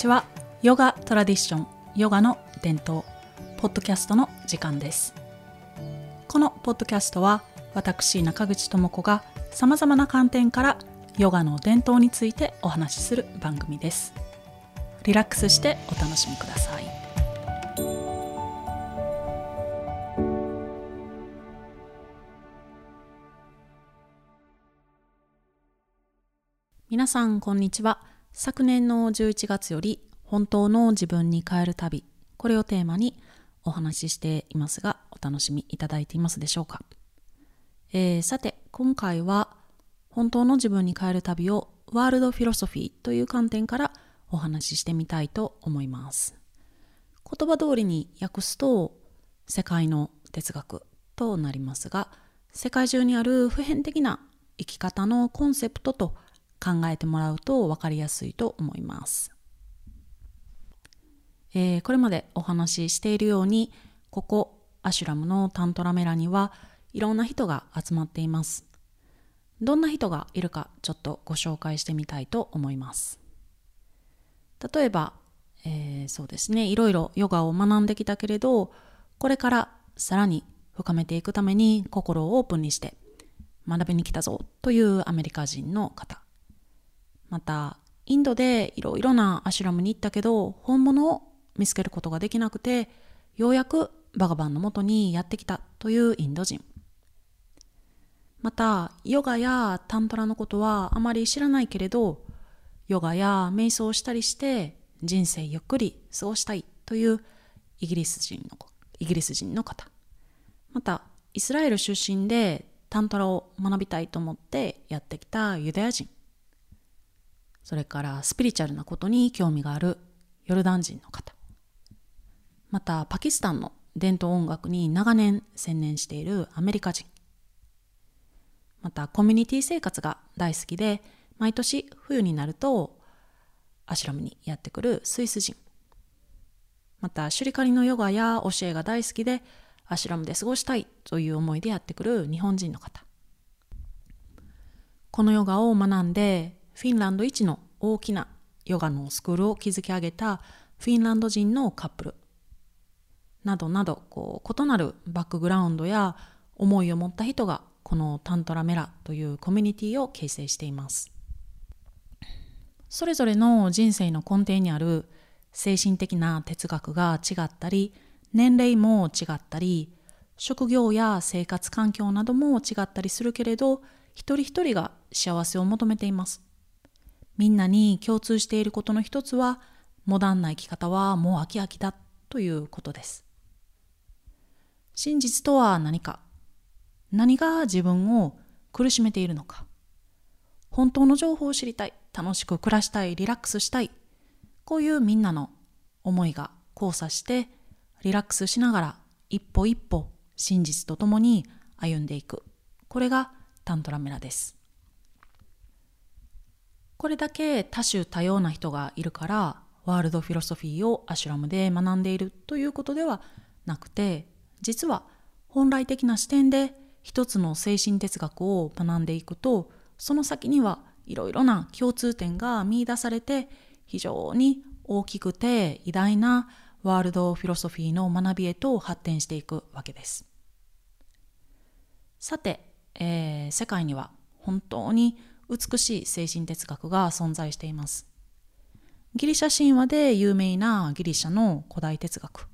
こんにちは。ヨガトラディションヨガの伝統ポッドキャストの時間です。このポッドキャストは私中口智子がさまざまな観点からヨガの伝統についてお話しする番組です。リラックスしてお楽しみください。皆さんこんにちは。昨年の11月より本当の自分に変える旅これをテーマにお話ししていますがお楽しみいただいていますでしょうか、えー、さて今回は本当の自分に変える旅をワールドフィロソフィーという観点からお話ししてみたいと思います。言葉通りに訳すと世界の哲学となりますが世界中にある普遍的な生き方のコンセプトと考えてもらうと分かりやすいと思います。えー、これまでお話ししているようにここアシュラムのタントラメラにはいろんな人が集まっています。どんな人がいるかちょっとご紹介してみたいと思います。例えば、えー、そうですねいろいろヨガを学んできたけれどこれからさらに深めていくために心をオープンにして学びに来たぞというアメリカ人の方またインドでいろいろなアシュラムに行ったけど本物を見つけることができなくてようやくバガバンのもとにやってきたというインド人。またヨガやタントラのことはあまり知らないけれどヨガや瞑想をしたりして人生ゆっくり過ごしたいというイギリス人のイギリス人の方。またイスラエル出身でタントラを学びたいと思ってやってきたユダヤ人。それからスピリチュアルなことに興味があるヨルダン人の方。またパキスタンの伝統音楽に長年専念しているアメリカ人。またコミュニティ生活が大好きで毎年冬になるとアシュラムにやってくるスイス人。またシュリカリのヨガや教えが大好きでアシュラムで過ごしたいという思いでやってくる日本人の方。このヨガを学んでフィンランド一の大きなヨガのスクールを築き上げたフィンランド人のカップル。などなどこう異なるバックグラウンドや思いを持った人がこのタントラメラというコミュニティを形成しています。それぞれの人生の根底にある精神的な哲学が違ったり年齢も違ったり職業や生活環境なども違ったりするけれど一人一人が幸せを求めています。みんなに共通していることの一つは、モダンな生き方はもう飽き飽きだということです。真実とは何か？何が自分を苦しめているのか？本当の情報を知りたい？楽しく暮らしたい？リラックスしたい？こういうみんなの思いが交差してリラックスしながら一歩一歩真実とともに歩んでいく。これがタントラメラです。これだけ多種多様な人がいるからワールドフィロソフィーをアシュラムで学んでいるということではなくて実は本来的な視点で一つの精神哲学を学んでいくとその先にはいろいろな共通点が見いだされて非常に大きくて偉大なワールドフィロソフィーの学びへと発展していくわけです。さて、えー、世界には本当に美しい精神哲学が存在しています。ギリシャ神話で有名なギリシャの古代哲学。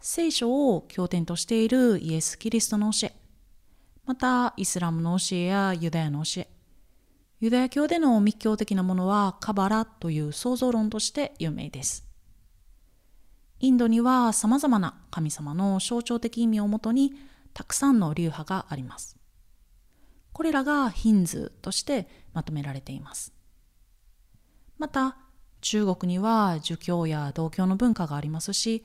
聖書を経典としているイエス・キリストの教え。また、イスラムの教えやユダヤの教え。ユダヤ教での密教的なものはカバラという創造論として有名です。インドには様々な神様の象徴的意味をもとにたくさんの流派があります。これらがヒンズーとしてまとめられています。また、中国には儒教や道教の文化がありますし、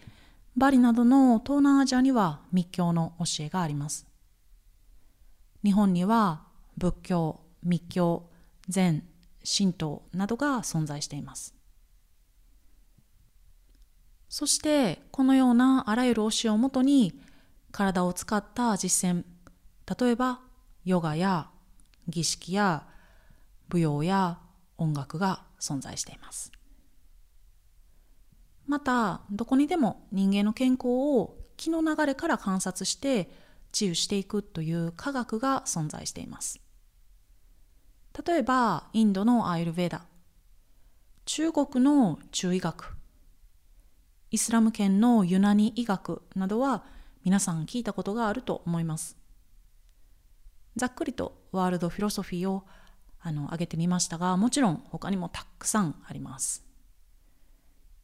バリなどの東南アジアには密教の教えがあります。日本には仏教、密教、禅、神道などが存在しています。そしてこのようなあらゆる教えをもとに体を使った実践例えばヨガや儀式や舞踊や音楽が存在しています。またどこにでも人間の健康を気の流れから観察して治癒していくという科学が存在しています。例えばインドのアイルベーダ。中国の中医学。イスラム圏のユナニ医学などは皆さん聞いたことがあると思います。ざっくりとワールドフィロソフィーをあの挙げてみましたがもちろん他にもたくさんあります。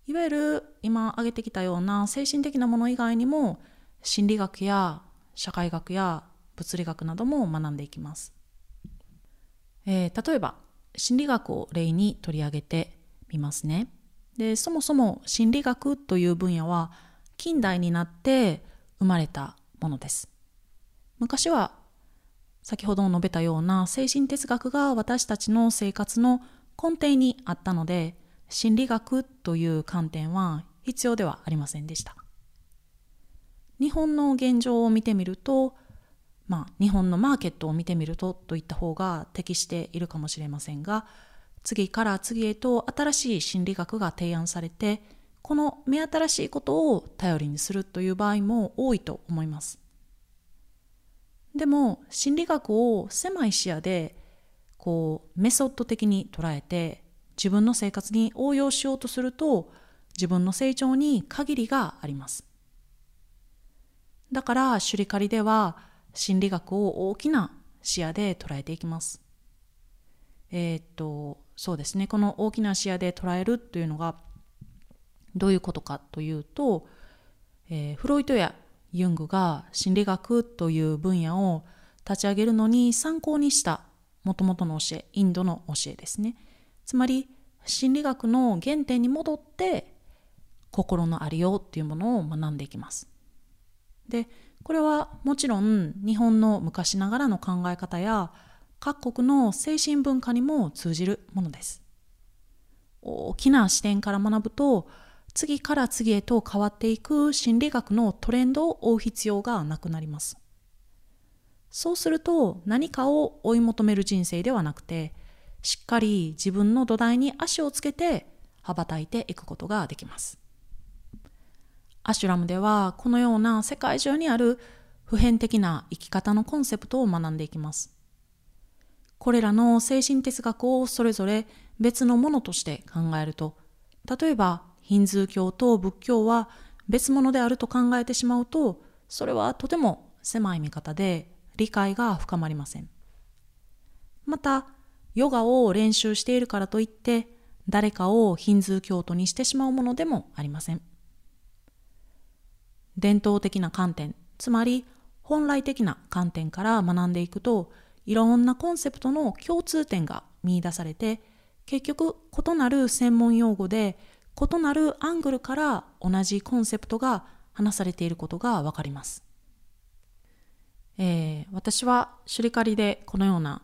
いわゆる今挙げてきたような精神的なもの以外にも心理学や社会学や物理学なども学んでいきます、えー、例えば心理学を例に取り上げてみますね。でそもそも心理学という分野は近代になって生まれたものです。昔は先ほど述べたような精神哲学が私たちの生活の根底にあったので心理学という観点は必要ではありませんでした。日本の現状を見てみると、まあ、日本のマーケットを見てみるとといった方が適しているかもしれませんが次から次へと新しい心理学が提案されてこの目新しいことを頼りにするという場合も多いと思います。でも心理学を狭い視野でこうメソッド的に捉えて自分の生活に応用しようとすると自分の成長に限りがあります。だから首里狩りでは心理学を大きな視野で捉えていきます。えー、っとそうですねこの大きな視野で捉えるというのがどういうことかというと、えー、フロイトやユングが心理学という分野を立ち上げるのに参考にしたもともとの教えインドの教えですね。つまり心理学の原点に戻って心のありようっていうものを学んでいきます。でこれはもちろん日本の昔ながらの考え方や各国の精神文化にも通じるものです。大きな視点から学ぶと次から次へと変わっていく心理学のトレンドを追う必要がなくなります。そうすると何かを追い求める人生ではなくてしっかり自分の土台に足をつけて羽ばたいていくことができます。アシュラムではこのような世界中にある普遍的な生き方のコンセプトを学んでいきます。これらの精神哲学をそれぞれ別のものとして考えると、例えばヒンズー教と仏教は別物であると考えてしまうと、それはとても狭い見方で理解が深まりません。また、ヨガを練習しているからといって誰かをヒンズー教徒にしてしまうものでもありません。伝統的な観点、つまり本来的な観点から学んでいくといろんなコンセプトの共通点が見出されて結局異なる専門用語で異なるアングルから同じコンセプトが話されていることがわかります。えー、私はシュリカリでこのような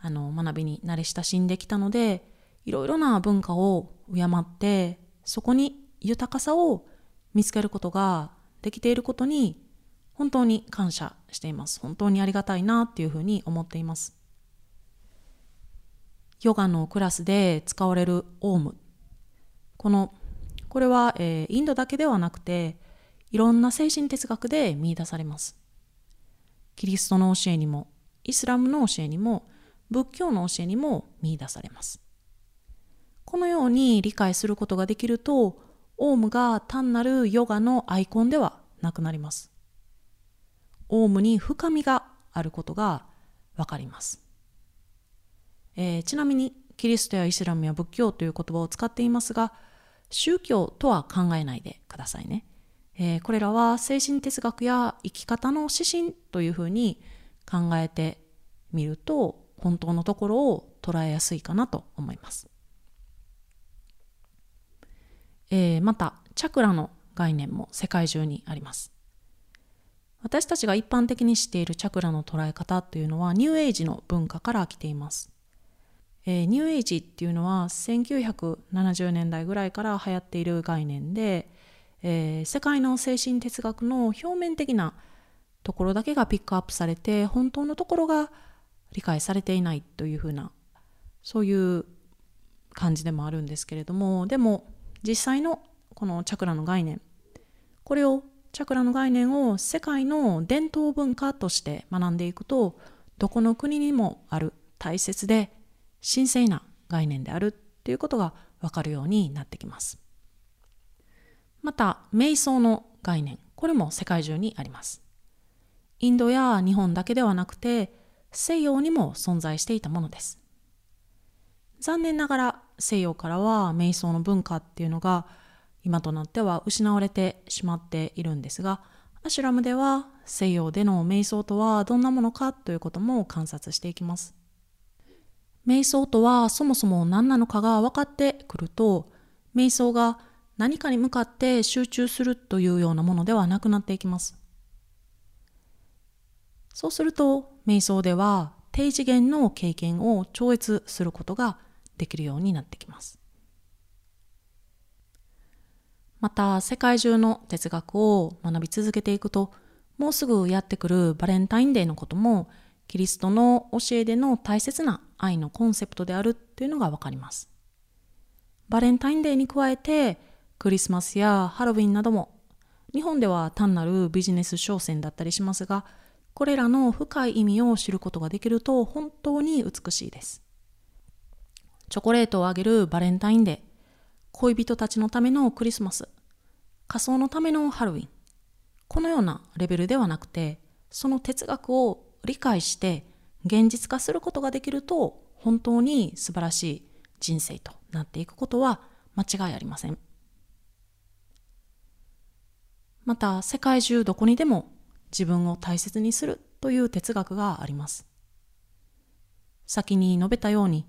あの学びに慣れ親しんできたのでいろいろな文化を敬ってそこに豊かさを見つけることができていることに本当に感謝しています。本当にありがたいなっていうふうに思っています。ヨガのクラスで使われるオウム。このこれは、えー、インドだけではなくていろんな精神哲学で見出されますキリストの教えにもイスラムの教えにも仏教の教えにも見出されます。このように理解することができると、オウムが単なるヨガのアイコンではなくなります。オウムに深みがあることがわかります。えー、ちなみに、キリストやイスラムや仏教という言葉を使っていますが、宗教とは考えないでくださいね。えー、これらは精神哲学や生き方の指針というふうに考えてみると本当のところを捉えやすいかなと思います。えー、またチャクラの概念も世界中にあります。私たちが一般的に知っているチャクラの捉え方というのはニューエイジの文化から来ています。えー、ニューエイジっていうのは1970年代ぐらいから流行っている概念で、えー、世界の精神哲学の表面的なところだけがピックアップされて本当のところが理解されていないというふうなそういう感じでもあるんですけれどもでも実際のこのチャクラの概念これをチャクラの概念を世界の伝統文化として学んでいくとどこの国にもある大切で神聖な概念であるっていうことがわかるようになってきます。また瞑想の概念これも世界中にあります。インドや日本だけではなくて西洋にも存在していたものです。残念ながら西洋からは瞑想の文化っていうのが今となっては失われてしまっているんですがアシュラムでは西洋での瞑想とはどんなものかということも観察していきます。瞑想とはそもそも何なのかが分かってくると瞑想が何かに向かって集中するというようなものではなくなっていきます。そうすると瞑想では低次元の経験を超越することができるようになってきます。また世界中の哲学を学び続けていくともうすぐやってくるバレンタインデーのこともキリストの教えでの大切な愛のコンセプトであるというのがわかります。バレンタインデーに加えてクリスマスやハロウィンなども日本では単なるビジネス商戦だったりしますがこれらの深い意味を知ることができると本当に美しいです。チョコレートをあげるバレンタインデー恋人たちのためのクリスマス、仮装のためのハロウィン、このようなレベルではなくて、その哲学を理解して現実化することができると、本当に素晴らしい人生となっていくことは間違いありません。また、世界中どこにでも自分を大切にするという哲学があります。先に述べたように、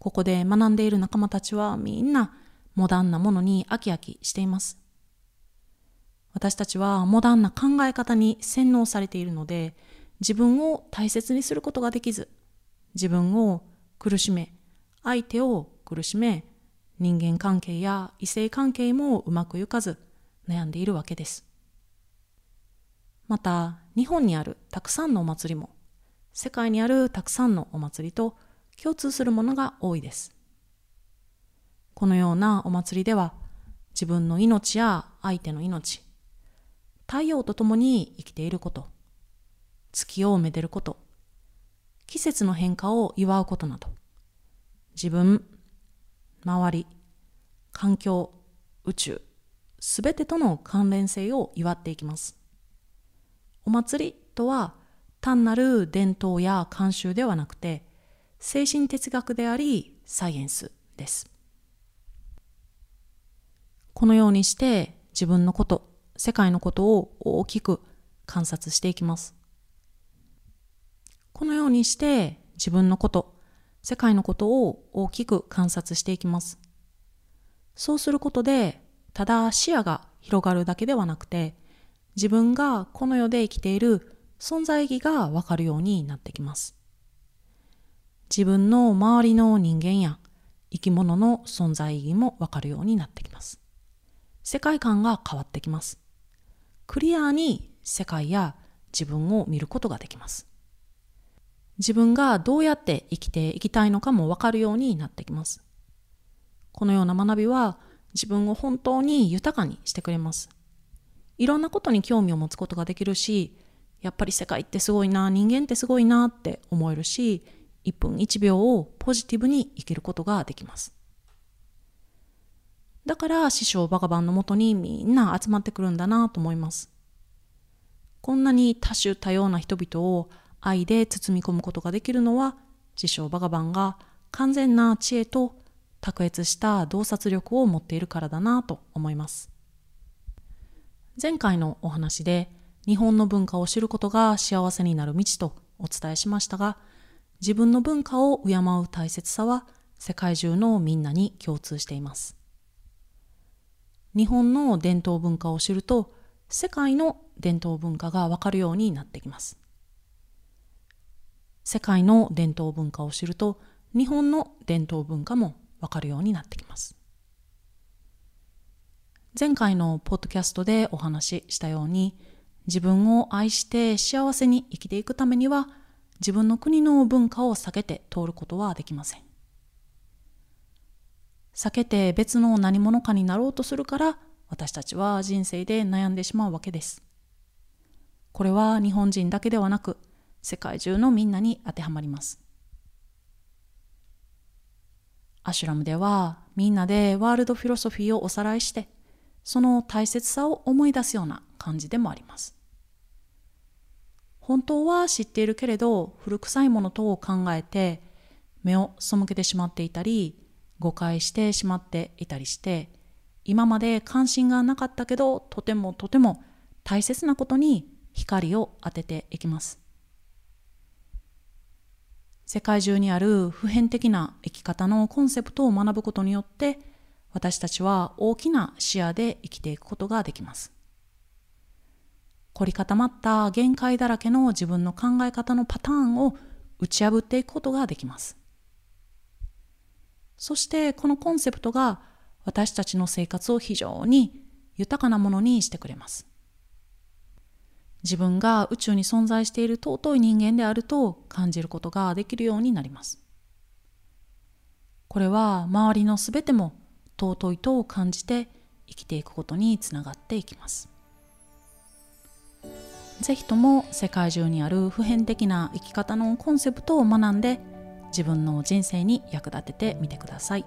ここで学んでいる仲間たちはみんなモダンなものに飽き飽きしています。私たちはモダンな考え方に洗脳されているので、自分を大切にすることができず、自分を苦しめ、相手を苦しめ、人間関係や異性関係もうまくいかず悩んでいるわけです。また、日本にあるたくさんのお祭りも、世界にあるたくさんのお祭りと共通するものが多いです。このようなお祭りでは自分の命や相手の命、太陽と共に生きていること、月をめでること、季節の変化を祝うことなど、自分、周り、環境、宇宙、すべてとの関連性を祝っていきます。お祭りとは単なる伝統や慣習ではなくて、精神哲学でありサイエンスです。このようにして自分のこと、世界のことを大きく観察していきます。このようにして自分のこと、世界のことを大きく観察していきます。そうすることで、ただ視野が広がるだけではなくて、自分がこの世で生きている存在意義がわかるようになってきます。自分の周りの人間や生き物の存在意義もわかるようになってきます。世界観が変わってきます。クリアに世界や自分を見ることができます。自分がどうやって生きていきたいのかもわかるようになってきます。このような学びは自分を本当に豊かにしてくれます。いろんなことに興味を持つことができるし、やっぱり世界ってすごいな、人間ってすごいなって思えるし、1分1秒をポジティブに生きることができます。だから師匠バカバンのもとにみんな集まってくるんだなと思います。こんなに多種多様な人々を愛で包み込むことができるのは師匠バカバンが完全な知恵と卓越した洞察力を持っているからだなと思います。前回のお話で日本の文化を知ることが幸せになる道とお伝えしましたが自分の文化を敬う大切さは世界中のみんなに共通しています。日本の伝統文化を知ると世界の伝統文化がわかるようになってきます。世界の伝統文化を知ると日本の伝統文化もわかるようになってきます。前回のポッドキャストでお話ししたように自分を愛して幸せに生きていくためには自分の国の文化を避けて通ることはできません。避けて別の何者かになろうとするから私たちは人生で悩んでしまうわけです。これは日本人だけではなく世界中のみんなに当てはまります。アシュラムではみんなでワールドフィロソフィーをおさらいしてその大切さを思い出すような感じでもあります。本当は知っているけれど古臭いものと考えて目を背けてしまっていたり誤解してしまっていたりして今まで関心がなかったけどとてもとても大切なことに光を当てていきます世界中にある普遍的な生き方のコンセプトを学ぶことによって私たちは大きな視野で生きていくことができます凝り固まった限界だらけの自分の考え方のパターンを打ち破っていくことができますそしてこのコンセプトが私たちの生活を非常に豊かなものにしてくれます。自分が宇宙に存在している尊い人間であると感じることができるようになります。これは周りのすべても尊いと感じて生きていくことにつながっていきます。ぜひとも世界中にある普遍的な生き方のコンセプトを学んで自分の人生に役立ててみてください。